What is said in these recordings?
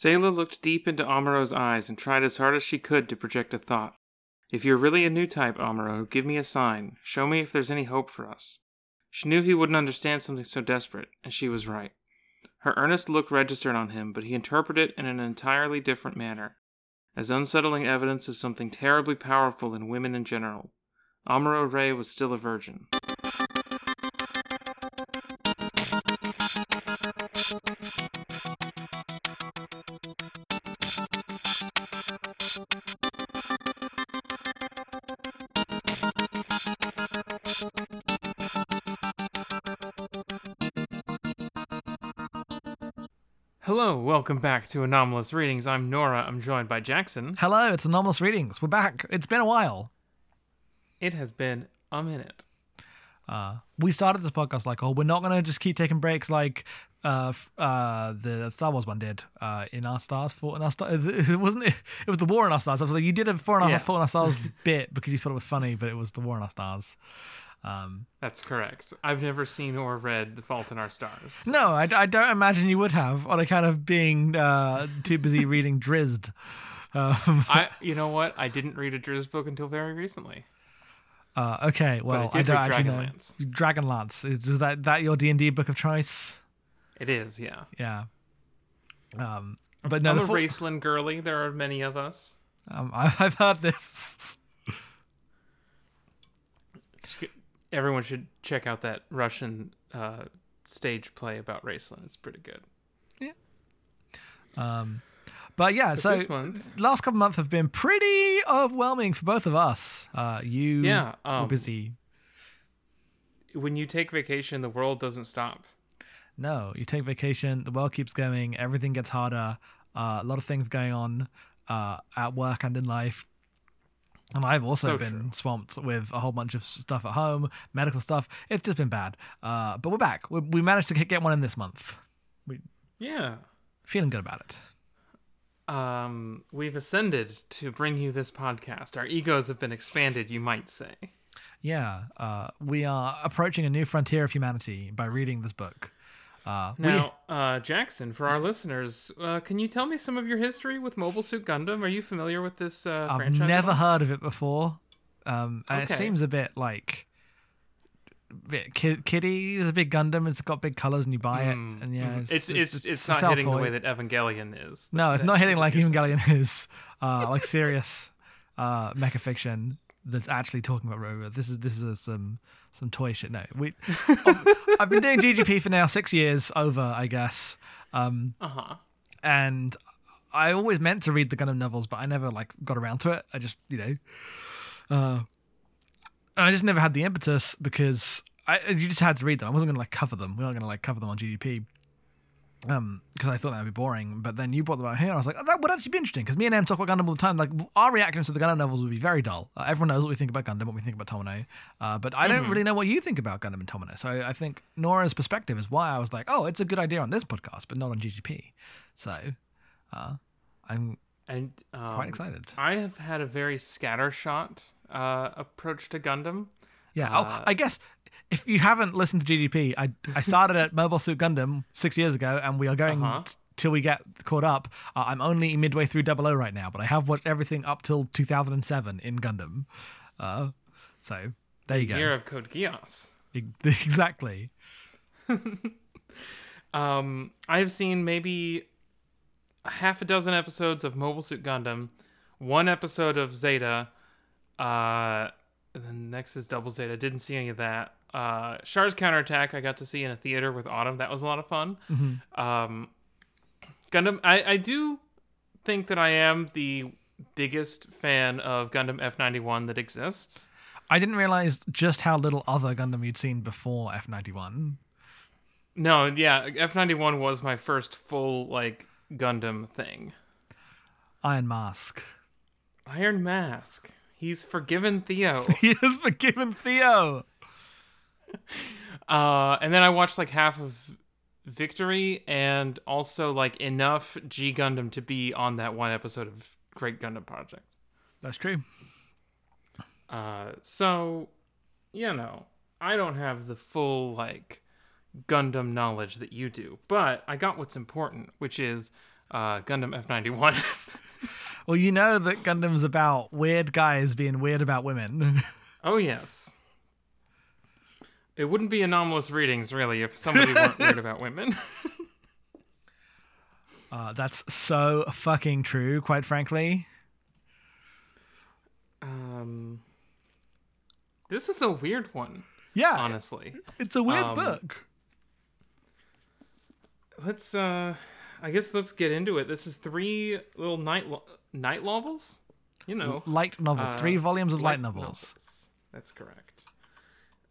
Sayla looked deep into Amuro's eyes and tried as hard as she could to project a thought. If you're really a new type, Amuro, give me a sign. Show me if there's any hope for us. She knew he wouldn't understand something so desperate, and she was right. Her earnest look registered on him, but he interpreted it in an entirely different manner, as unsettling evidence of something terribly powerful in women in general. Amuro Ray was still a virgin. Hello, welcome back to Anomalous Readings. I'm Nora. I'm joined by Jackson. Hello, it's Anomalous Readings. We're back. It's been a while. It has been a minute. Uh, we started this podcast like, oh, we're not gonna just keep taking breaks like uh, uh, the Star Wars one did uh, in our stars for in our stars. It wasn't. It, it was the War in Our Stars. I was like, you did a four and a half Yeah. Fault in Our Stars bit because you thought it was funny, but it was the War in Our Stars. Um, That's correct. I've never seen or read The Fault in Our Stars. no, I, I don't imagine you would have on account of being uh, too busy reading Drizzt. Um, I, you know what? I didn't read a Drizzt book until very recently. uh, okay, well, I I, don't actually Dragonlance. know. Dragonlance is, is that that your D and D book of choice? It is, yeah. Yeah. Um, but no, I'm the a full- Raceland girly. There are many of us. um, I- I've heard this. Everyone should check out that Russian uh, stage play about Raceland. It's pretty good. Yeah. Um, but yeah, so this month- last couple months have been pretty overwhelming for both of us. Uh, you Yeah, were um, busy. When you take vacation, the world doesn't stop. No, you take vacation, the world keeps going, everything gets harder. Uh, a lot of things going on uh, at work and in life. And I've also So been true. swamped with a whole bunch of stuff at home, medical stuff. It's just been bad. Uh, but we're back. We, we managed to get one in this month. Yeah. Feeling good about it. Um, we've ascended to bring you this podcast. Our egos have been expanded, you might say. Yeah, uh, we are approaching a new frontier of humanity by reading this book. Uh, we- Now, uh, Jackson, for our listeners, uh, can you tell me some of your history with Mobile Suit Gundam? Are you familiar with this uh, I've franchise? at never heard of it before. Um, Okay. It seems a bit like bit kid, kiddie. It's a big Gundam. It's got big colors, and you buy it. Mm, And yeah, mhm. it's it's it's, it's, a not hitting the way that Evangelion is. No, it's not hitting like what you're saying. Evangelion is. Uh, like serious uh, mecha fiction that's actually talking about robots. This is this is some some toy shit. No, we. I've been doing GGP for now six years over, I guess. Um, Uh-huh. and I always meant to read the Gundam novels, but I never like got around to it. I just, you know, uh, I just never had the impetus because I you just had to read them. I wasn't gonna like cover them. We weren't gonna like cover them on GGP. Um, because I thought that would be boring, but then you brought them out here, and I was like, oh, that would actually be interesting. Because me and Em talk about Gundam all the time. Like our reactions to the Gundam novels would be very dull. Uh, everyone knows what we think about Gundam, what we think about Tomino, uh, but I don't really know what you think about Gundam and Tomino. So I think Nora's perspective is why I was like, oh, it's a good idea on this podcast, but not on GGP. So, uh, I'm And um, quite excited. I have had a very scattershot uh, approach to Gundam. Yeah. Uh, oh, I guess if you haven't listened to GGP, I I started at Mobile Suit Gundam six years ago, and we are going Uh-huh. t- till we get caught up. Uh, I'm only midway through Double O right now, but I have watched everything up till 2007 in Gundam. Uh, so there you go. Year of Code Geass. exactly. Um, I have seen maybe half a dozen episodes of Mobile Suit Gundam, one episode of Zeta, uh, and then next is Double Zeta. Didn't see any of that. Uh, Char's Counterattack I got to see in a theater with Autumn. That was a lot of fun. Um, Gundam, I, I do think that I am the biggest fan of Gundam F91 that exists. I didn't realize just how little other Gundam you'd seen before F91. No, yeah, F91 was my first full like Gundam thing. Iron Mask. Iron Mask. He's forgiven Theo. he has forgiven Theo. uh, and then I watched like half of Victory and also like enough G Gundam to be on that one episode of Great Gundam Project. That's true. Uh, so, you know, I don't have the full like Gundam knowledge that you do, but I got what's important, which is uh, Gundam F91. Well, you know that Gundam's about weird guys being weird about women. oh yes. It wouldn't be anomalous readings really if somebody weren't weird about women. uh, that's so fucking true, quite frankly. Um, this is a weird one, Yeah, honestly. it's a weird um, book. Let's uh I guess let's get into it. This is three little night lo- night novels. You know, Light novel, uh, three volumes of light, novels. That's correct.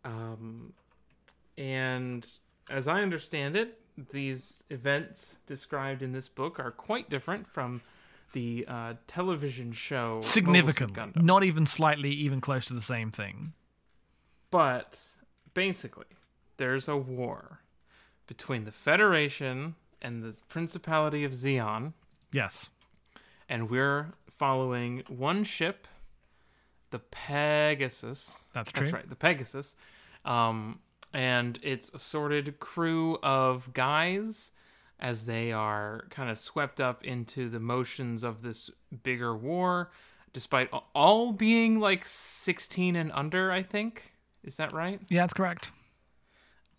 Um, and as I understand it, these events described in this book are quite different from the uh, television show. Significant, not even slightly, even close to the same thing. But basically, there's a war between the Federation and the Principality of Zeon, Yes, and we're following one ship, the Pegasus. That's That's true. right, the Pegasus. Um, and its assorted crew of guys as they are kind of swept up into the motions of this bigger war, despite all being like 16 and under, I think. Is that right? yeah, that's correct.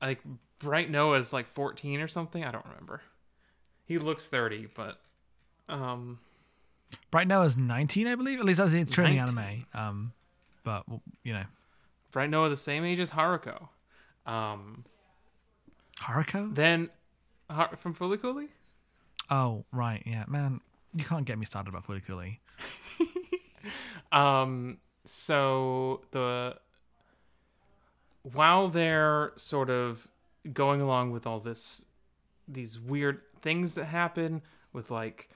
Like Bright Noa's like 14 or something. I don't remember. He looks 30, but um, Bright is 19, I believe. At least that's it's training 19. anime. Um, but well, you know, Bright Noa the same age as Haruko. Um, Haruko. then Har- from Fully Cooley. Oh, right, yeah, man, you can't get me started about Fully Cooley. Um, so the while they're sort of going along with all this, these weird things that happen with like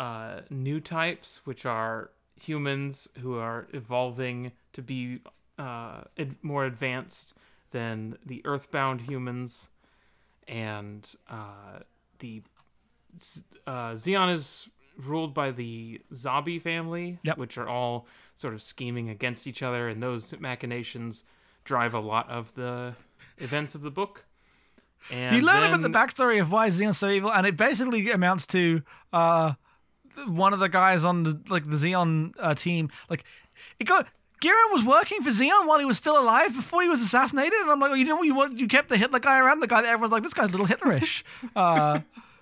uh, new types, which are humans who are evolving to be uh, ad- more advanced than the Earthbound humans, and uh, the uh, Zeon is ruled by the Zabi family, Yep. which are all sort of scheming against each other, and those machinations drive a lot of the events of the book. And you learn about the backstory of why Zeon's so evil, and it basically amounts to uh, one of the guys on the like the Zeon uh, team. Like, it got Gihren was working for Zeon while he was still alive before he was assassinated, and I'm like, oh, you know, you want you kept the Hitler guy around, the guy that everyone's like, this guy's a little Hitlerish. uh,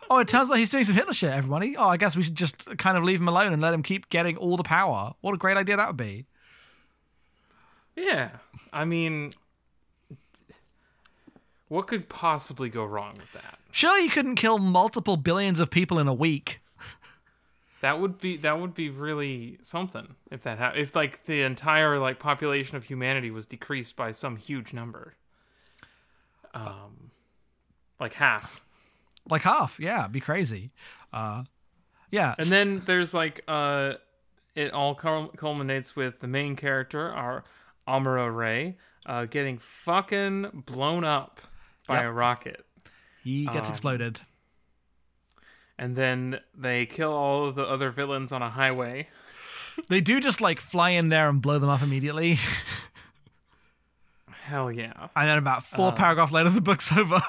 oh, it turns out he's doing some Hitler shit. Everybody, oh, I guess we should just kind of leave him alone and let him keep getting all the power. What a great idea that would be. Yeah, I mean, what could possibly go wrong with that? Sure, you couldn't kill multiple billions of people in a week. That would be that would be really something if that ha- if like the entire like population of humanity was decreased by some huge number, um, like half. Like half, yeah, be crazy. Uh, yeah, And then there's like uh, it all cul- culminates with the main character, our Amuro Ray, uh, getting fucking blown up by Yep. a rocket. he gets um, exploded. And then they kill all of the other villains on a highway. They do just like fly in there and blow them up immediately, Hell yeah. and then about four Uh. paragraphs later, the book's over.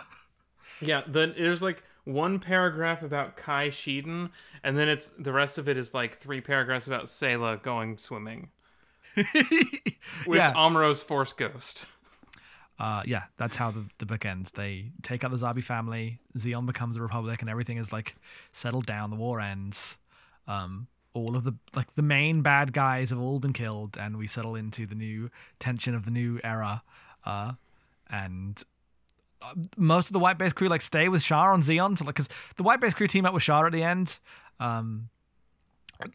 Yeah, then there's like one paragraph about Kai Shiden, and then it's the rest of it is like three paragraphs about Sayla going swimming with yeah, Amuro's Force Ghost. Uh, yeah, that's how the, the book ends. They take out the Zabi family. Zeon becomes a republic, and everything is like settled down. The war ends. Um, all of the like the main bad guys have all been killed, and we settle into the new tension of the new era. Uh, and uh, most of the white base crew like stay with Char on Zeon, so like because the white base crew team up with Char at the end. Um,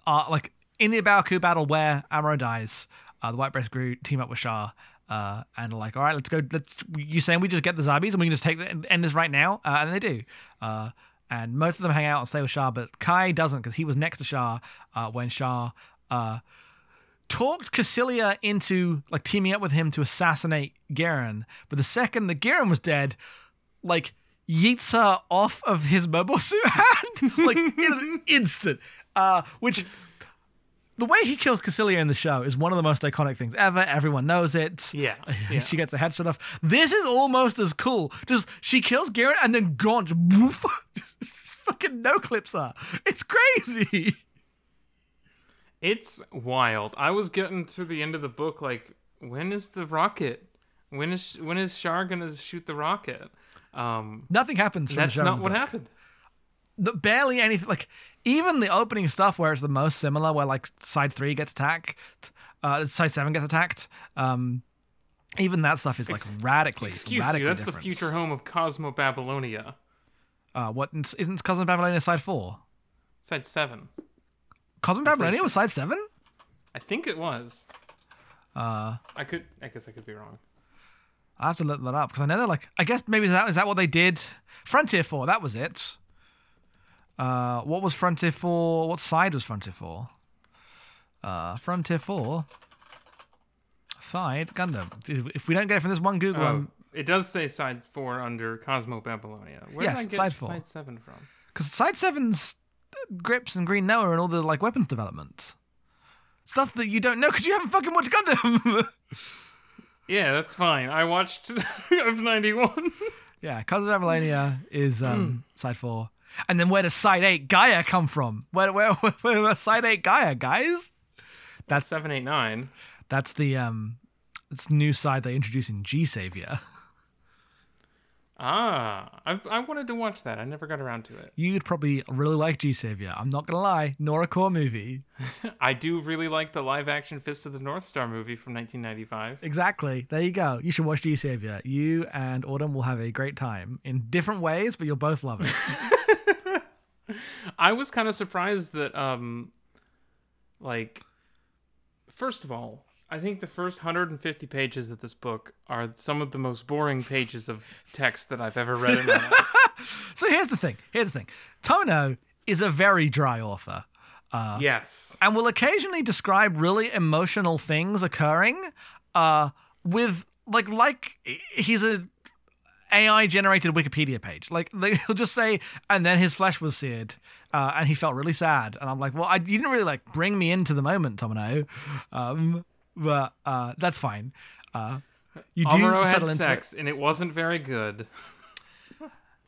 uh, like in the A Baoa Qu battle where Amuro dies, uh, the white base crew team up with Char. Uh, and like, all right, let's go. Let's. You saying we just get the zombies and we can just take the, end this right now? Uh, and they do. Uh, and most of them hang out and stay with Char, but Kai doesn't because he was next to Char uh, when Char uh, talked Kycilia into like teaming up with him to assassinate Gihren. But the second that Gihren was dead, like yeets her off of his mobile suit hand, like in an instant. Uh, which the way he kills Kycilia in the show is one of the most iconic things ever. Everyone knows it. Yeah, yeah. she gets the headshot off. This is almost as cool. Just she kills Gihren and then just woof, fucking no clips are. It's crazy. It's wild. I was getting through the end of the book like, when is the rocket? When is when is Char gonna shoot the rocket? Um, Nothing happens. That's not what book. happened. The- barely anything like even the opening stuff where it's the most similar where like side three gets attacked uh side seven gets attacked um even that stuff is like radically Excuse radically you, that's different. the future home of Cosmo Babylonia. uh what isn't cosmo babylonia side four Side seven. cosmo babylonia was side seven I think it was. uh I could. I guess I could be wrong. i have to look that up because i know they're like i guess maybe that is that what they did frontier 4 that was it uh what was frontier 4 what side was frontier 4 uh frontier 4 side gundam if we don't get it from this one google Oh, it does say side four under Cosmo Babylonia. Where Yes, did I get side four. side seven from? Because Side 7's Gryps and Green Noa and all the like weapons development. Stuff that you don't know because you haven't fucking watched Gundam. Yeah, that's fine. I watched of ninety one. yeah, Cosmo Babylonia is um, Side 4. And then where does Side 8 Gaia come from? Where, where, where, where, where Side 8 Gaia, guys? That's seven eight nine. That's the um, it's new side they introduce in G Savior. Ah, I I wanted to watch that. I never got around to it. You'd probably really like G Savior. I'm not gonna lie, nor a Core movie. I do really like the live action Fist of the North Star movie from 1995. Exactly. There you go. You should watch G Savior. You and Autumn will have a great time in different ways, but you'll both love it. I was kind of surprised that, um, like, first of all, I think the first 150 pages of this book are some of the most boring pages of text that I've ever read in my life. so here's the thing. Here's the thing. Tono is a very dry author. Uh, yes. and will occasionally describe really emotional things occurring uh with like like he's a AI generated Wikipedia page. Like they- he'll just say, and then his flesh was seared, uh, and he felt really sad. And I'm like, well, I, you didn't really like bring me into the moment, Tomino. Um, but uh, that's fine. Uh, you do Amuro had settle into it. sex, and it wasn't very good.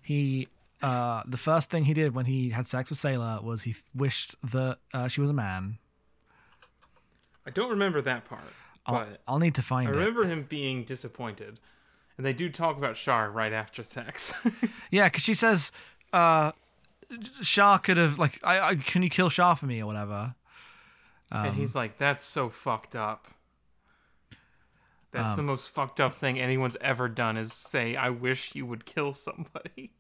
He uh, the first thing he did when he had sex with Sayla was he wished that uh, she was a man. I don't remember that part, I'll, but I'll need to find I it. remember him being disappointed. And they do talk about Char right after sex. Yeah, because she says, uh, Char could have, like, I, I, can you kill Char for me or whatever? and he's like, that's so fucked up. That's the most fucked up thing anyone's ever done is say, I wish you would kill somebody.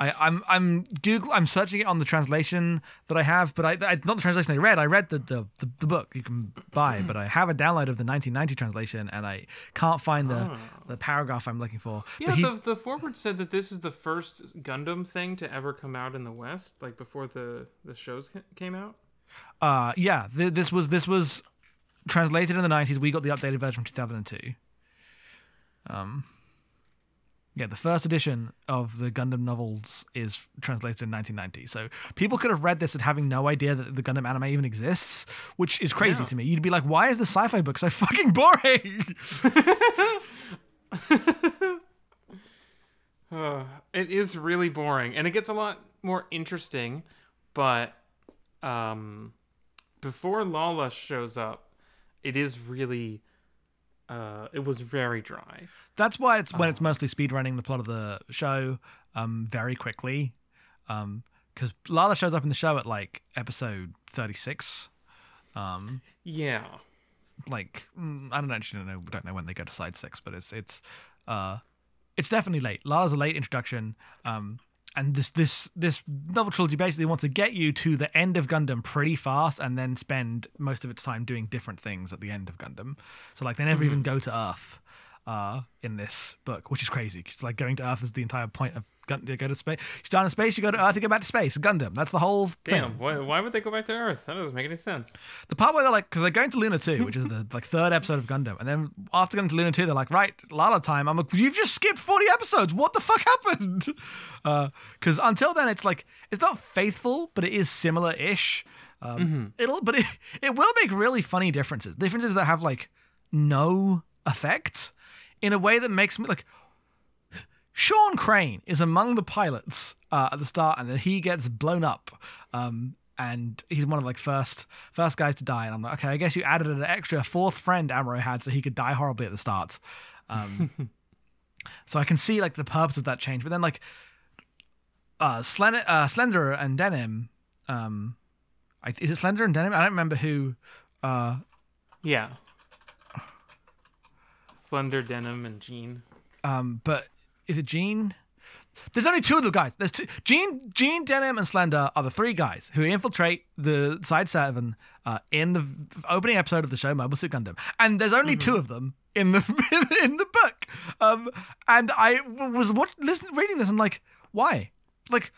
I, I'm, I'm Google, I'm searching it on the translation that I have, but I, I not the translation I read. I read the, the, the, the book you can buy, but I have a download of the 1990 translation, and I can't find the, the paragraph I'm looking for. Yeah, he, the, the forward said that this is the first Gundam thing to ever come out in the West, like before the, the shows came out. uh, yeah, th- this was, this was translated in the 90s. We got the updated version from 2002. Um, yeah, the first edition of the Gundam novels is translated in 1990. So people could have read this and having no idea that the Gundam anime even exists, which is crazy Yeah. to me. You'd be like, why is the sci-fi book so fucking boring? It is really boring, and it gets a lot more interesting. But um, before Lala shows up, it is really, uh, it was very dry. That's why it's when it's mostly speedrunning the plot of the show um, very quickly. Because Lala shows up in the show at like episode 36. Um, Yeah, like mm, I don't actually don't know don't know when they go to side six, but it's it's uh it's definitely late. Lala's a late introduction. Um and this this this novel trilogy basically wants to get you to the end of Gundam pretty fast and then spend most of its time doing different things at the end of Gundam. So like they never even mm-hmm. go to Earth uh in this book, which is crazy. 'cause, like going to Earth is the entire point of Gun- you go to space. You start in space, you go to Earth, you go back to space. Gundam. That's the whole thing. damn. Why, why would they go back to Earth? That doesn't make any sense. The part where they're like, because they're going to Luna 2, which is the like third episode of Gundam, and then after going to Luna 2, they're like, right, Lala time. I'm like, you've just skipped 40 episodes. What the fuck happened? Because until then, it's like it's not faithful, but it is similar-ish. Um, It'll, but it it will make really funny differences. Differences that have like no effect in a way that makes me like. Sean Crane is among the pilots uh, at the start, and then he gets blown up. Um, and he's one of like first first guys to die. And I'm like, okay, I guess you added an extra fourth friend Amuro had, so he could die horribly at the start. Um, so I can see like the purpose of that change. But then like uh, Slender, uh, Slender and Denim, um, I, is it Slender and Denim? I don't remember who. Uh, Yeah. Slender Denim and Jean. um, but is it Jean? There's only two of the guys. There's two. Gene, Gene, Denim, and Slender are the three guys who infiltrate the Side Seven uh, in the opening episode of the show Mobile Suit Gundam, and there's only two of them in the in the book. Um, and I was what listen, reading this and like, why? Like,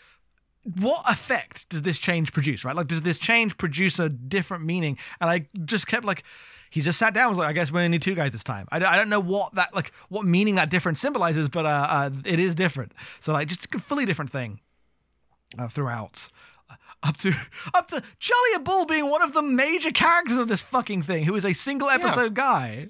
what effect does this change produce? Right? Like, does this change produce a different meaning? And I just kept like. He just sat down and was like, I guess we only need two guys this time. I, I don't know what that, like, what meaning that difference symbolizes, but uh, uh, it is different. So, like, just a fully different thing uh, throughout. Up to up to Charlie Bull being one of the major characters of this fucking thing, who is a single episode guy.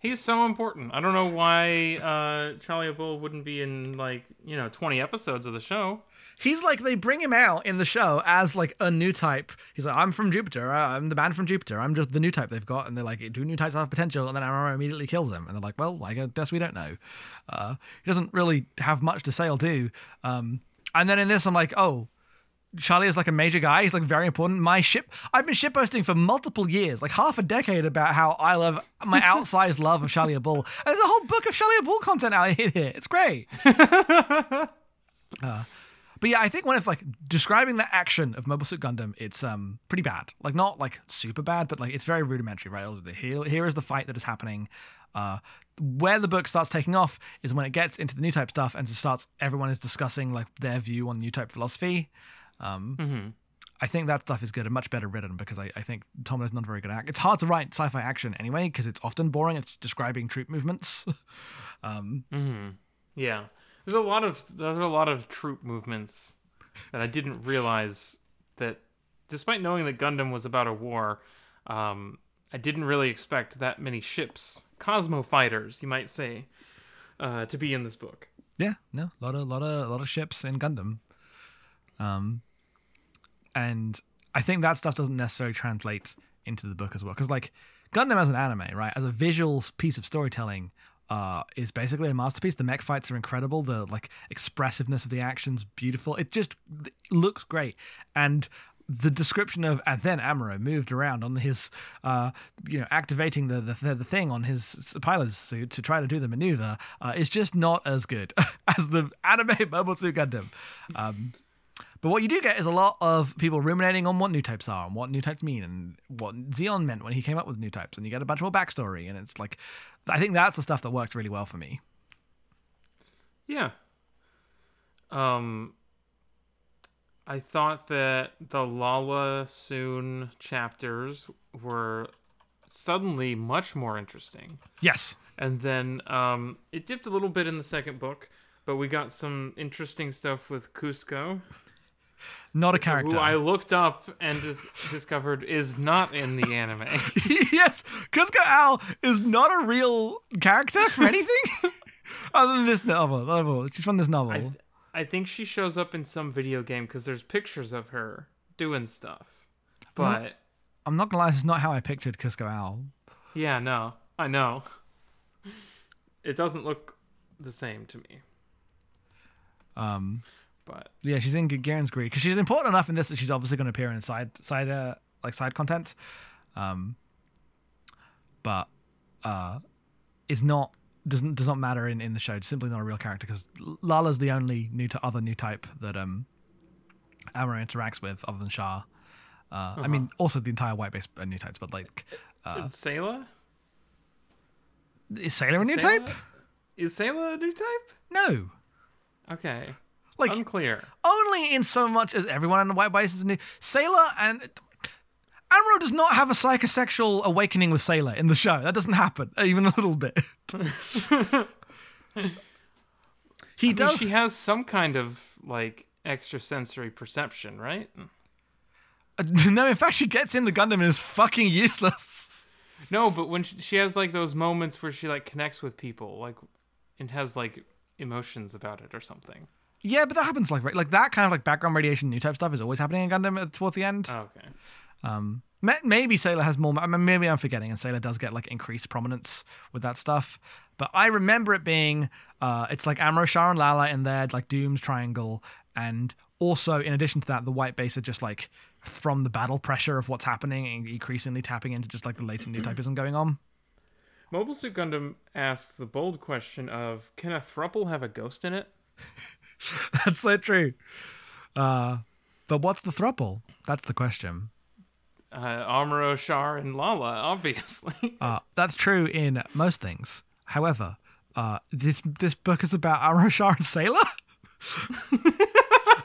He's so important. I don't know why uh, Charlie Bull wouldn't be in like you know twenty episodes of the show. He's like they bring him out in the show as like a new type. He's like, I'm from Jupiter. uh, I'm the man from Jupiter. I'm just the new type they've got, and they're like, do new types have potential? And then Amuro immediately kills him, and they're like, well, I guess we don't know. Uh, he doesn't really have much to say or do. Um, and then in this, I'm like, oh. Charlie is like a major guy. He's like very important. My ship, I've been ship posting for multiple years, like half a decade, about how I love my outsized love of Charlie Bull. There's a whole book of Charlie Bull content out here. It's great. But yeah, I think when it's like describing the action of Mobile Suit Gundam, it's um pretty bad. Like not like super bad, but like it's very rudimentary, right? Here, here is the fight that is happening. Uh, where the book starts taking off is when it gets into the new type stuff and it starts. Everyone is discussing like their view on new type philosophy. Um, I think that stuff is good and much better written because I, I think Tomo's not a very good act. It's hard to write sci-fi action anyway because it's often boring. It's describing troop movements. Yeah, there's a lot of there's a lot of troop movements that I didn't realize that, despite knowing that Gundam was about a war, um, I didn't really expect that many ships, Cosmo fighters, you might say, uh, to be in this book. Yeah, no, a lot of lot of lot of ships in Gundam. Um, and I think that stuff doesn't necessarily translate into the book as well, because like Gundam as an anime, right, as a visual piece of storytelling, uh, is basically a masterpiece. The mech fights are incredible. The like expressiveness of the actions beautiful. It just it looks great, and the description of and then Amuro moved around on his, uh, you know, activating the the, the thing on his pilot's suit to try to do the maneuver uh, is just not as good as the anime Mobile Suit Gundam. Um, but what you do get is a lot of people ruminating on what new types are and what new types mean and what Zeon meant when he came up with new types, and you get a bunch more backstory, and it's like, I think that's the stuff that worked really well for me. Yeah. Um I thought that the Lala Sune chapters were suddenly much more interesting. Yes, And then um it dipped a little bit in the second book, but we got some interesting stuff with Kusco, not a character. who I looked up and dis- discovered is not in the anime. yes, Kusco Al is not a real character for anything other than this novel. novel. She's from this novel. I, I think she shows up in some video game because there's pictures of her doing stuff. But I'm not gonna lie, this is not how I pictured Kusco Al. Yeah, no, I know. It doesn't look the same to me, Um, but yeah, she's in Gihren's Greed because she's important enough in this that she's obviously going to appear in side side uh, like side content, um, but uh, is not doesn't does not matter in, in the show. It's simply not a real character because Lala's the only new to other new type that um Amuro interacts with other than Char. Uh, I mean, also the entire white base uh, new types, but like, uh, Sayla. is Sayla a new Sayla? type? Is Sayla a new type? No, Okay, like unclear. only in so much as everyone on the white is new. Sayla and Amuro does not have a psychosexual awakening with Sayla in the show. That doesn't happen even a little bit. he I mean, does. she has some kind of like extrasensory perception, right? Uh, no, in fact, she gets in the Gundam and is fucking useless. No, but when she, she has like those moments where she like connects with people, like, and has like emotions about it or something. Yeah, but that happens like right, like that kind of like background radiation new type stuff is always happening in Gundam at- towards the end. Oh, okay. Um, maybe Sayla has more. I mean, maybe I'm forgetting, and Sayla does get like increased prominence with that stuff. But I remember it being, uh, it's like Amuro, Char, and Lala in there, like Doom's triangle, and also in addition to that, the white base are just like from the battle pressure of what's happening, and increasingly tapping into just like the latent new typism going on. Mobile Suit Gundam asks the bold question of Can a thruple have a ghost in it? That's so true. Uh, but what's the thruple? That's the question. Uh, Amuro, Char, and Lala, obviously. Uh, that's true in most things. However, uh, this this book is about Aroshar and Sayla.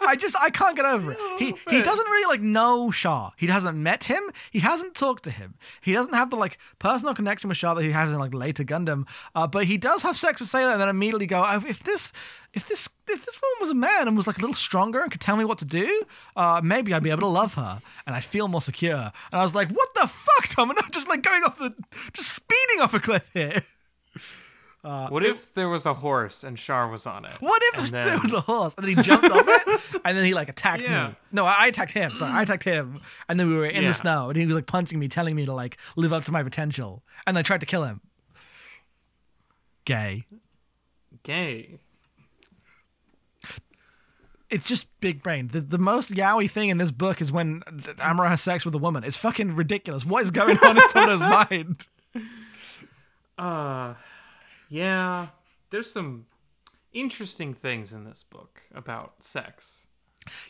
I just I can't get over it. He he doesn't really like know Char. He hasn't met him. He hasn't talked to him. He doesn't have the like personal connection with Char that he has in like later Gundam. Uh, but he does have sex with Sayla and then immediately go, oh, if this if this if this woman was a man and was like a little stronger and could tell me what to do, uh, maybe I'd be able to love her and I'd feel more secure. And I was like, what the fuck, Tom? And I'm just like going off the just speeding off a cliff here. What if there was a horse and Char was on it? What if And there was a horse and then he jumped off it and then he like attacked Yeah. me? No, I attacked him. Sorry, I attacked him. And then we were in Yeah. the snow and he was like punching me, telling me to like live up to my potential. And I tried to kill him. Gay. Gay. It's just big brain. The, the most yaoi thing in this book is when Amuro has sex with a woman. It's fucking ridiculous. What is going on in Tomo's mind? Uh, yeah. There's some interesting things in this book about sex.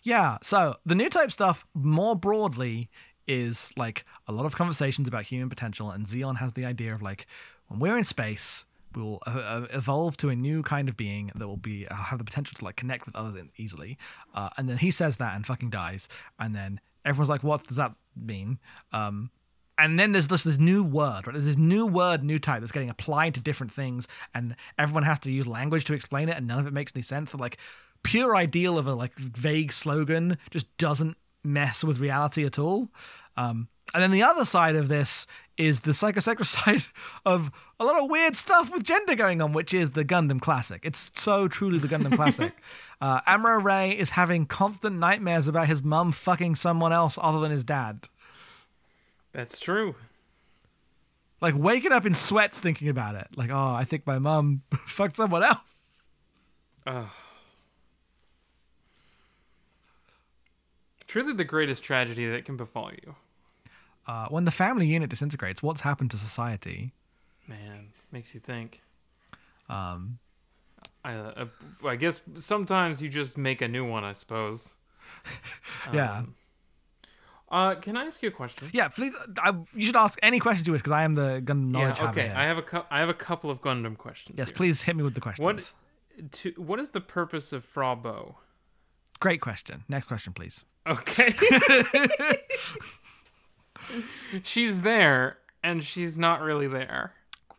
Yeah, so the new type stuff more broadly is like a lot of conversations about human potential, and Zeon has the idea of like when we're in space, we will uh, evolve to a new kind of being that will be uh, have the potential to like connect with others easily. Uh, and then he says that and fucking dies, and then everyone's like, "What does that mean?" Um, and then there's this this new word, right? There's this new word, new type that's getting applied to different things, and everyone has to use language to explain it, and none of it makes any sense. Like pure ideal of a like vague slogan just doesn't mess with reality at all. Um, and then the other side of this is the psychosexual side of a lot of weird stuff with gender going on, which is the Gundam classic. It's so truly the Gundam classic. Uh, Amuro Ray is having constant nightmares about his mum fucking someone else other than his dad. That's true. Like waking up in sweats thinking about it. Like, oh, I think my mom fucked someone else. Ugh. Truly the greatest tragedy that can befall you. Uh, when the family unit disintegrates, what's happened to society? Man, makes you think. Um, I, uh, I guess sometimes you just make a new one, I suppose. yeah. Um, Uh, can I ask you a question? Yeah, please. I, you should ask any questions you wish because I am the Gundam knowledge Yeah, okay. I have a cou- I have a couple of Gundam questions. yes, here. please hit me with the questions. What to what is the purpose of Frau Bow? Great question. Next question, please. Okay. she's there and she's not really there.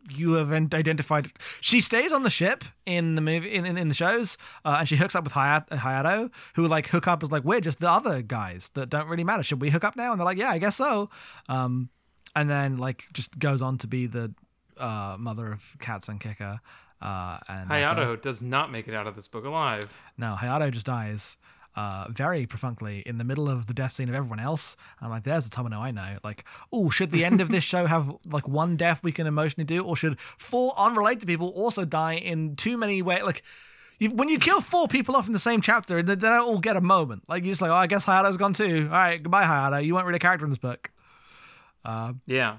You have identified. She stays on the ship in the movie, in, in, in the shows, uh, and she hooks up with Hayat- Hayato, who like hook up as like we're just the other guys that don't really matter. Should we hook up now? And they're like, yeah, I guess so. Um, and then like just goes on to be the uh, mother of Katz and Kikka. Uh, and Hayato does not make it out of this book alive. No, Hayato just dies uh, very profunctly in the middle of the death scene of everyone else. I'm like, there's a Tomino I know. Like, oh, should the end of this show have like one death we can emotionally do, or should four unrelated people also die in too many ways? Like, you, when you kill four people off in the same chapter, they, they don't all get a moment. Like, you're just like, oh, I guess Hayato's gone too. All right, goodbye, Hayato. You weren't really a character in this book. Yeah.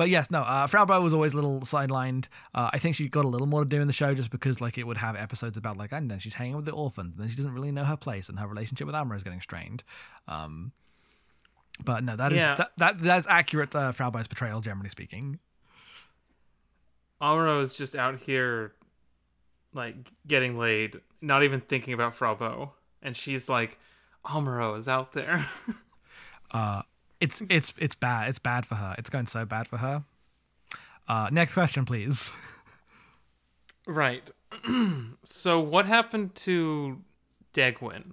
But yes, no, uh, Frau Bow was always a little sidelined. Uh, I think she got a little more to do in the show just because like it would have episodes about like, and then she's hanging with the orphans, and then she doesn't really know her place, and her relationship with Amuro is getting strained. Um, but no, that is Yeah. that, that that's accurate. Uh, Frau Bow's portrayal, generally speaking. Amuro is just out here like getting laid, not even thinking about Frau Bow. And she's like, Amuro is out there. Uh, it's it's it's bad. It's bad for her. It's going so bad for her. Uh, next question, please. right. so what happened to Degwin?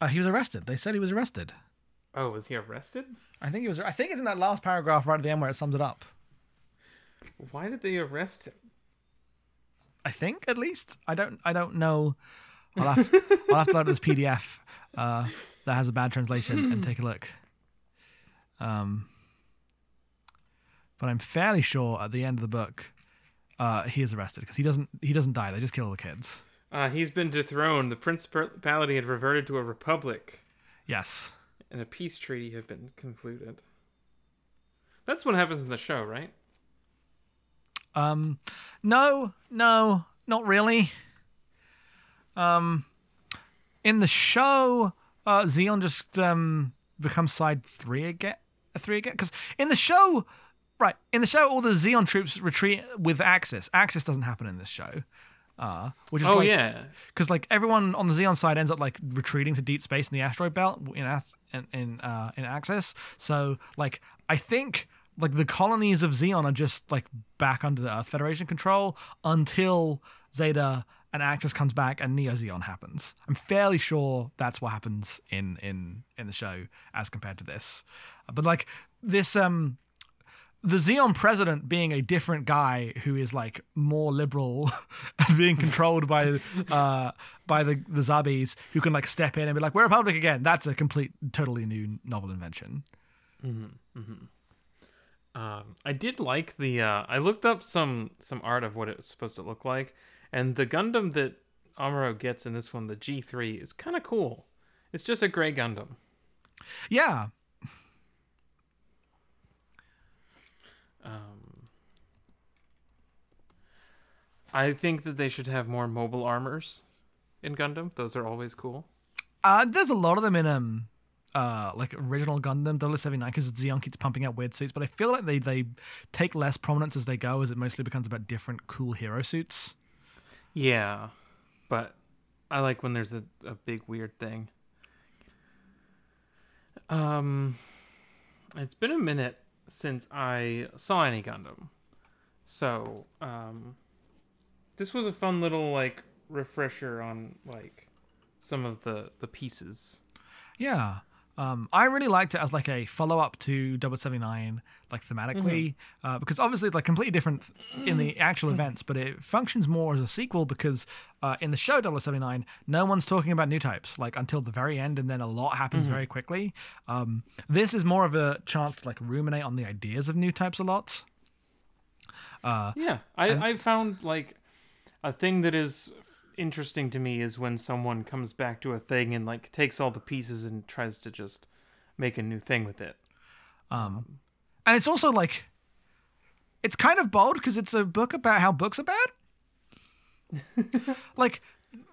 Uh, he was arrested. They said he was arrested. Oh, was he arrested? I think he was. I think it's in that last paragraph right at the end where it sums it up. Why did they arrest him? I think at least. I don't. I don't know. I'll have, I'll have to load this PDF uh, that has a bad translation and take a look. Um, but I'm fairly sure at the end of the book, uh, he is arrested because he doesn't. He doesn't die. They just kill all the kids. Uh, he's been dethroned. The principality had reverted to a republic, Yes. and a peace treaty had been concluded. That's what happens in the show, right? Um, no, no, not really. Um, in the show, uh, Zeon just um becomes side three again. Three again, because in the show, right? In the show, all the Zeon troops retreat with Axis. Axis doesn't happen in this show. Uh, which is Oh like, yeah, because like everyone on the Zeon side ends up like retreating to deep space in the asteroid belt in As- in in, uh, in Axis. So like I think like the colonies of Zeon are just like back under the Earth Federation control until Zeta and Axis comes back and Neo Zeon happens. I'm fairly sure that's what happens in in in the show as compared to this. But like this um the Zeon president being a different guy who is like more liberal being controlled by uh by the the Zabis who can like step in and be like we're a republic again that's a complete totally new novel invention Um, I did like the. Uh, I looked up some some art of what it's supposed to look like, and the Gundam that Amuro gets in this one, the G three, is kind of cool. It's just a gray Gundam. yeah Um, I think that they should have more mobile armors in Gundam. Those are always cool. uh there's a lot of them in um uh like original Gundam 079 because Zeon keeps pumping out weird suits but I feel like they they take less prominence as they go as it mostly becomes about different cool hero suits Yeah, but I like when there's a, a big weird thing. Um, it's been a minute since I saw any Gundam, so um, this was a fun little like refresher on like some of the the pieces. Yeah. Um, I really liked it as like a follow up to Double Seventy Nine, like thematically, uh, because obviously it's like completely different in the actual events, but it functions more as a sequel because uh, in the show Double Seventy Nine, no one's talking about new types like until the very end, and then a lot happens very quickly. Um, this is more of a chance to like ruminate on the ideas of new types a lot. Uh, Yeah, I I found like a thing that is interesting to me is when someone comes back to a thing and like takes all the pieces and tries to just make a new thing with it. Um, and it's also like, it's kind of bold because it's a book about how books are bad. like,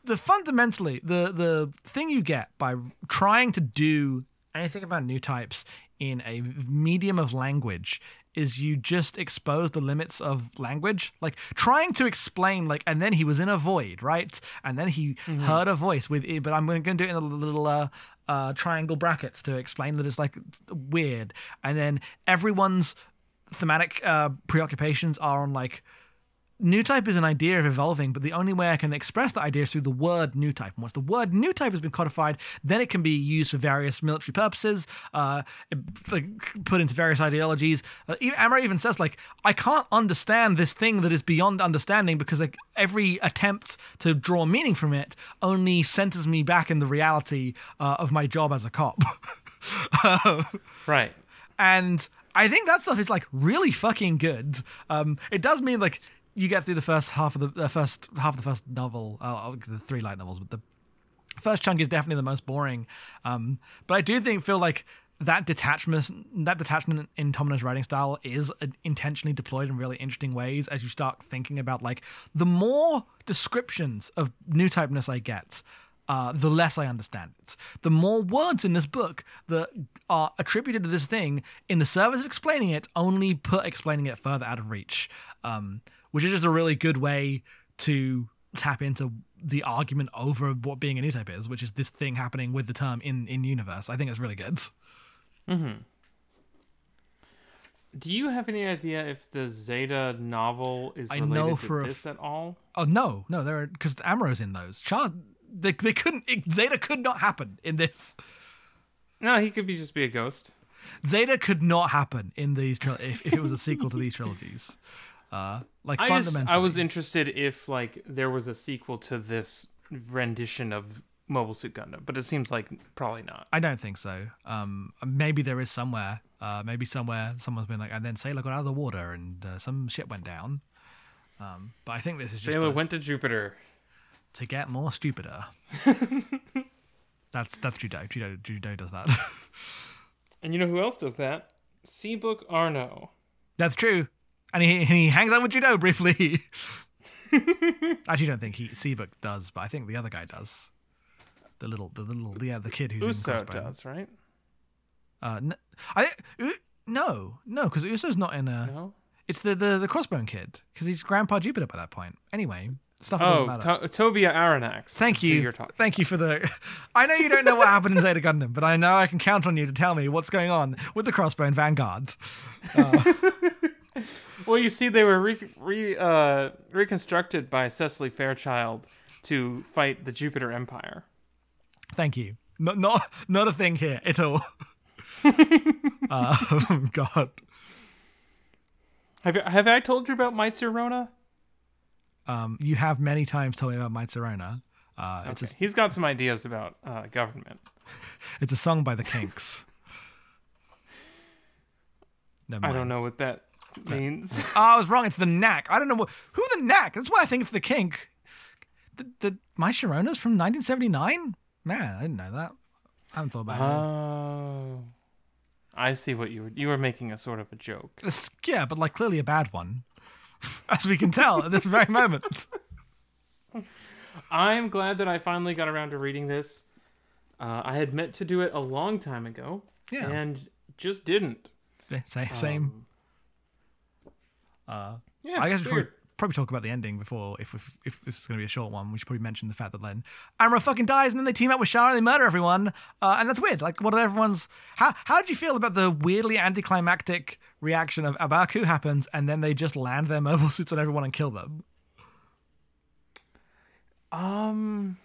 the fundamentally the the thing you get by trying to do anything about new types in a medium of language is you just expose the limits of language. Like trying to explain like and then he was in a void right? And then he heard a voice with but i'm going to do it in a little uh uh, triangle brackets to explain that it's like weird, and then everyone's thematic uh, preoccupations are on like new type is an idea of evolving, but the only way I can express that idea is through the word new type. And once the word new type has been codified, then it can be used for various military purposes, uh, like put into various ideologies. Uh, even, Amuro even says like, I can't understand this thing that is beyond understanding because like every attempt to draw meaning from it only centers me back in the reality uh, of my job as a cop. Right. and I think that stuff is like really fucking good. Um, it does mean like you get through the first half of the uh, first half of the first novel, uh, the three light novels, but the first chunk is definitely the most boring. Um, but I do think feel like that detachment that detachment in Tomino's writing style is uh, intentionally deployed in really interesting ways as you start thinking about like the more descriptions of new typeness I get uh, the less I understand it. The more words in this book that are attributed to this thing in the service of explaining it only put explaining it further out of reach, um, which is just a really good way to tap into the argument over what being a new type is, which is this thing happening with the term in in universe. I think it's really good. Mm-hmm. Do you have any idea if the Zeta novel is I related know to for this at all? Oh no, no, there because Amuro's in those. Char, they they couldn't. It, Zeta could not happen in this. No, he could be just be a ghost. Zeta could not happen in these tril- if, if it was a sequel to these trilogies. Uh, like I just I was interested if like there was a sequel to this rendition of Mobile Suit Gundam, but it seems like probably not. I don't think so. Um, maybe there is somewhere. Uh, maybe somewhere someone's been like, and then Sayla got out of the water and uh, some shit went down. Um, but I think this is just Sayla a- went to Jupiter. to get more stupider. that's that's judo. Judo judo does that. And you know who else does that? Seabook Arno. that's true. And he he hangs out with Judau briefly. I actually don't think he Seabook does, but I think the other guy does. The little the little yeah the kid who's in Uso Crossbone. does, right? Uh, n- I uh, no no because Uso's not in a. No. It's the the the crossbone kid because he's Grandpa Jupiter by that point. Anyway, stuff that doesn't Oh, matter. to- Tobia Arronax. Thank you. Thank you for the. I know you don't know what happened in Zeta Gundam, but I know I can count on you to tell me what's going on with the Crossbone Vanguard. Well, you see, they were re- re- uh, reconstructed by Cecily Fairchild to fight the Jupiter Empire. Thank you. Not not not a thing here at all. uh, oh God. Have have I told you about Mitsurona? Um, you have many times told me about My Uh, Okay. a He's got some ideas about uh, government. it's a song by the Kinks. Never I don't know what that means. Oh, I was wrong. It's the Knack. I don't know what, who the Knack. That's why I think it's the Kink. The, the My Sharona's from 1979. Man, I didn't know that. I haven't thought about it. oh, I see what you were. You were making a sort of a joke. It's- yeah, but like clearly a bad one, as we can tell at this very moment. I'm glad that I finally got around to reading this. Uh, I had meant to do it a long time ago, Yeah. and just didn't. Same. same. Um, Uh, yeah, I guess we should probably, probably talk about the ending before, if, if if this is going to be a short one. We should probably mention the fact that then Amuro fucking dies, and then they team up with Char and they murder everyone, uh, and that's weird. Like, what are everyone's? How how did you feel about the weirdly anticlimactic reaction of A Baoa Qu happens, and then they just land their mobile suits on everyone and kill them? Um,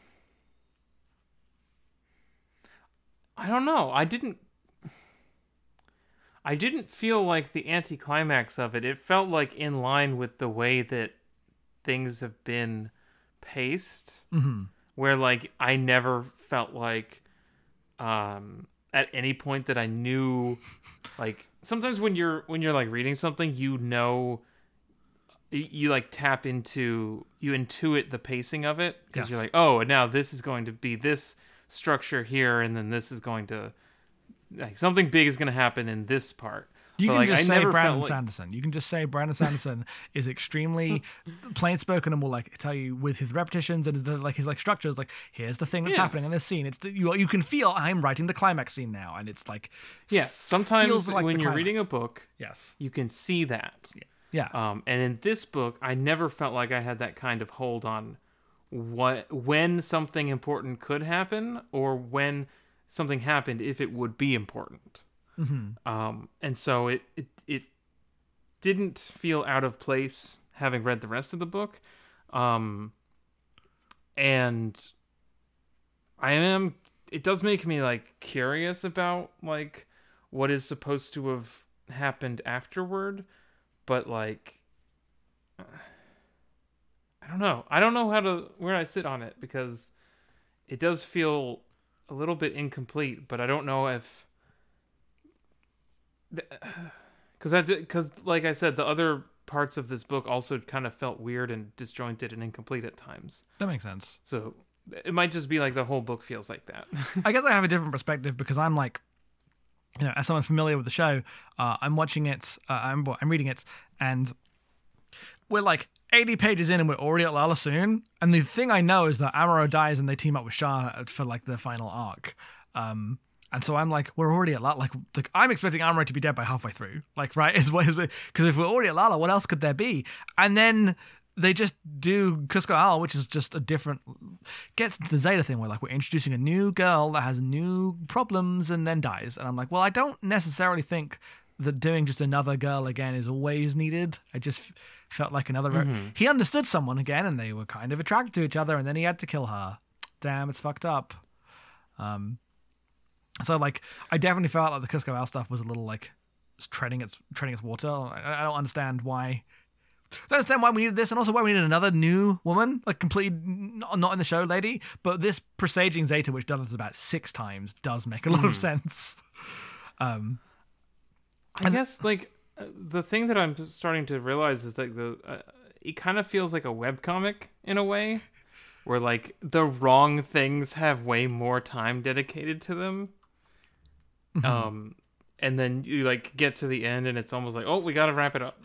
I don't know. I didn't. I didn't feel like the anticlimax of it. It felt like in line with the way that things have been paced. Mm-hmm. Where like I never felt like, um, at any point that I knew, like sometimes when you're when you're like reading something, you know. You, you like tap into you intuit the pacing of it because you're like oh and now this is going to be this structure here and then this is going to like something big is going to happen in this part You But, can like, just I say Brandon like- Sanderson. You can just say Brandon Sanderson is extremely plain spoken and will like tell you with his repetitions and his like his like structures. Like here's the thing that's Yeah. happening in this scene. It's you you can feel I'm writing the climax scene now, and it's like yeah. sometimes like when you're climax. reading a book yes you can see that yeah Um, and in this book, I never felt like I had that kind of hold on what when something important could happen or when something happened if it would be important. Mm-hmm. Um, and so it, it it didn't feel out of place having read the rest of the book. Um, and I am it does make me like curious about like what is supposed to have happened afterward but like I don't know. I don't know how to where I sit on it because it does feel a little bit incomplete, but I don't know if because that's because like I said, the other parts of this book also kind of felt weird and disjointed and incomplete at times. that makes sense. So it might just be like the whole book feels like that. I guess I have a different perspective because I'm like, you know, as someone familiar with the show, uh, I'm watching it, uh, I'm I'm reading it, and we're like 80 pages in, and we're already at Lala Sune. And the thing I know is that Amuro dies, and they team up with Char for like the final arc. Um, and so I'm like, we're already at Lala. Like, like I'm expecting Amuro to be dead by halfway through. Like, right? Because if we're already at Lala, what else could there be? And then they just do Kusco Al, which is just a different gets to the Zeta thing where like we're introducing a new girl that has new problems and then dies. And I'm like, well, I don't necessarily think that doing just another girl again is always needed. I just felt like another. He understood someone again, and they were kind of attracted to each other, and then he had to kill her. Damn, it's fucked up. Um, so like, I definitely felt like the Kusco Al stuff was a little like treading its treading its water. I, I don't understand why I understand why we needed this, and also why we needed another new woman, like completely not, not in the show lady. But this presaging Zeta, which does this about six times, does make a lot of sense. Um, I guess like uh, the thing that I'm starting to realize is like the uh, it kind of feels like a webcomic in a way where like the wrong things have way more time dedicated to them. Um and then you like get to the end and it's almost like, "Oh, we got to wrap it up."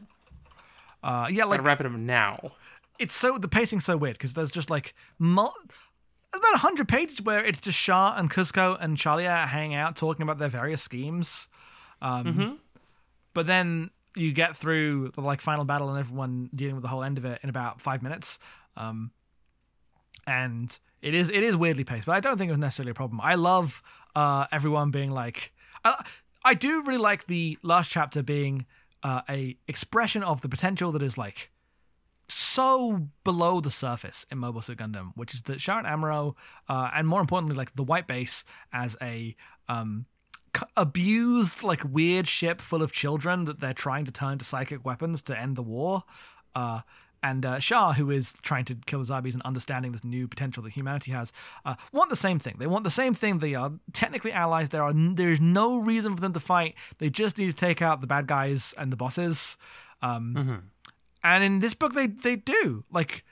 uh, yeah, like to wrap it up now. it's so the pacing's so weird because there's just like mul- about hundred pages where it's just Char and Kusco and Chalia hanging out talking about their various schemes. Um, But then you get through the like final battle and everyone dealing with the whole end of it in about five minutes. Um, and it is it is weirdly paced, but I don't think it was necessarily a problem. I love uh, everyone being like, I, I do really like the last chapter being uh, a expression of the potential that is like so below the surface in Mobile Suit Gundam, which is that Sharon Amuro, uh, and more importantly, like the White Base as a um, c- abused, like weird ship full of children that they're trying to turn to psychic weapons to end the war. Uh, and uh, Char, who is trying to kill the zombies and understanding this new potential that humanity has, uh, want the same thing. They want the same thing. They are technically allies. There are there is no reason for them to fight. They just need to take out the bad guys and the bosses. Um, And in this book, they they do like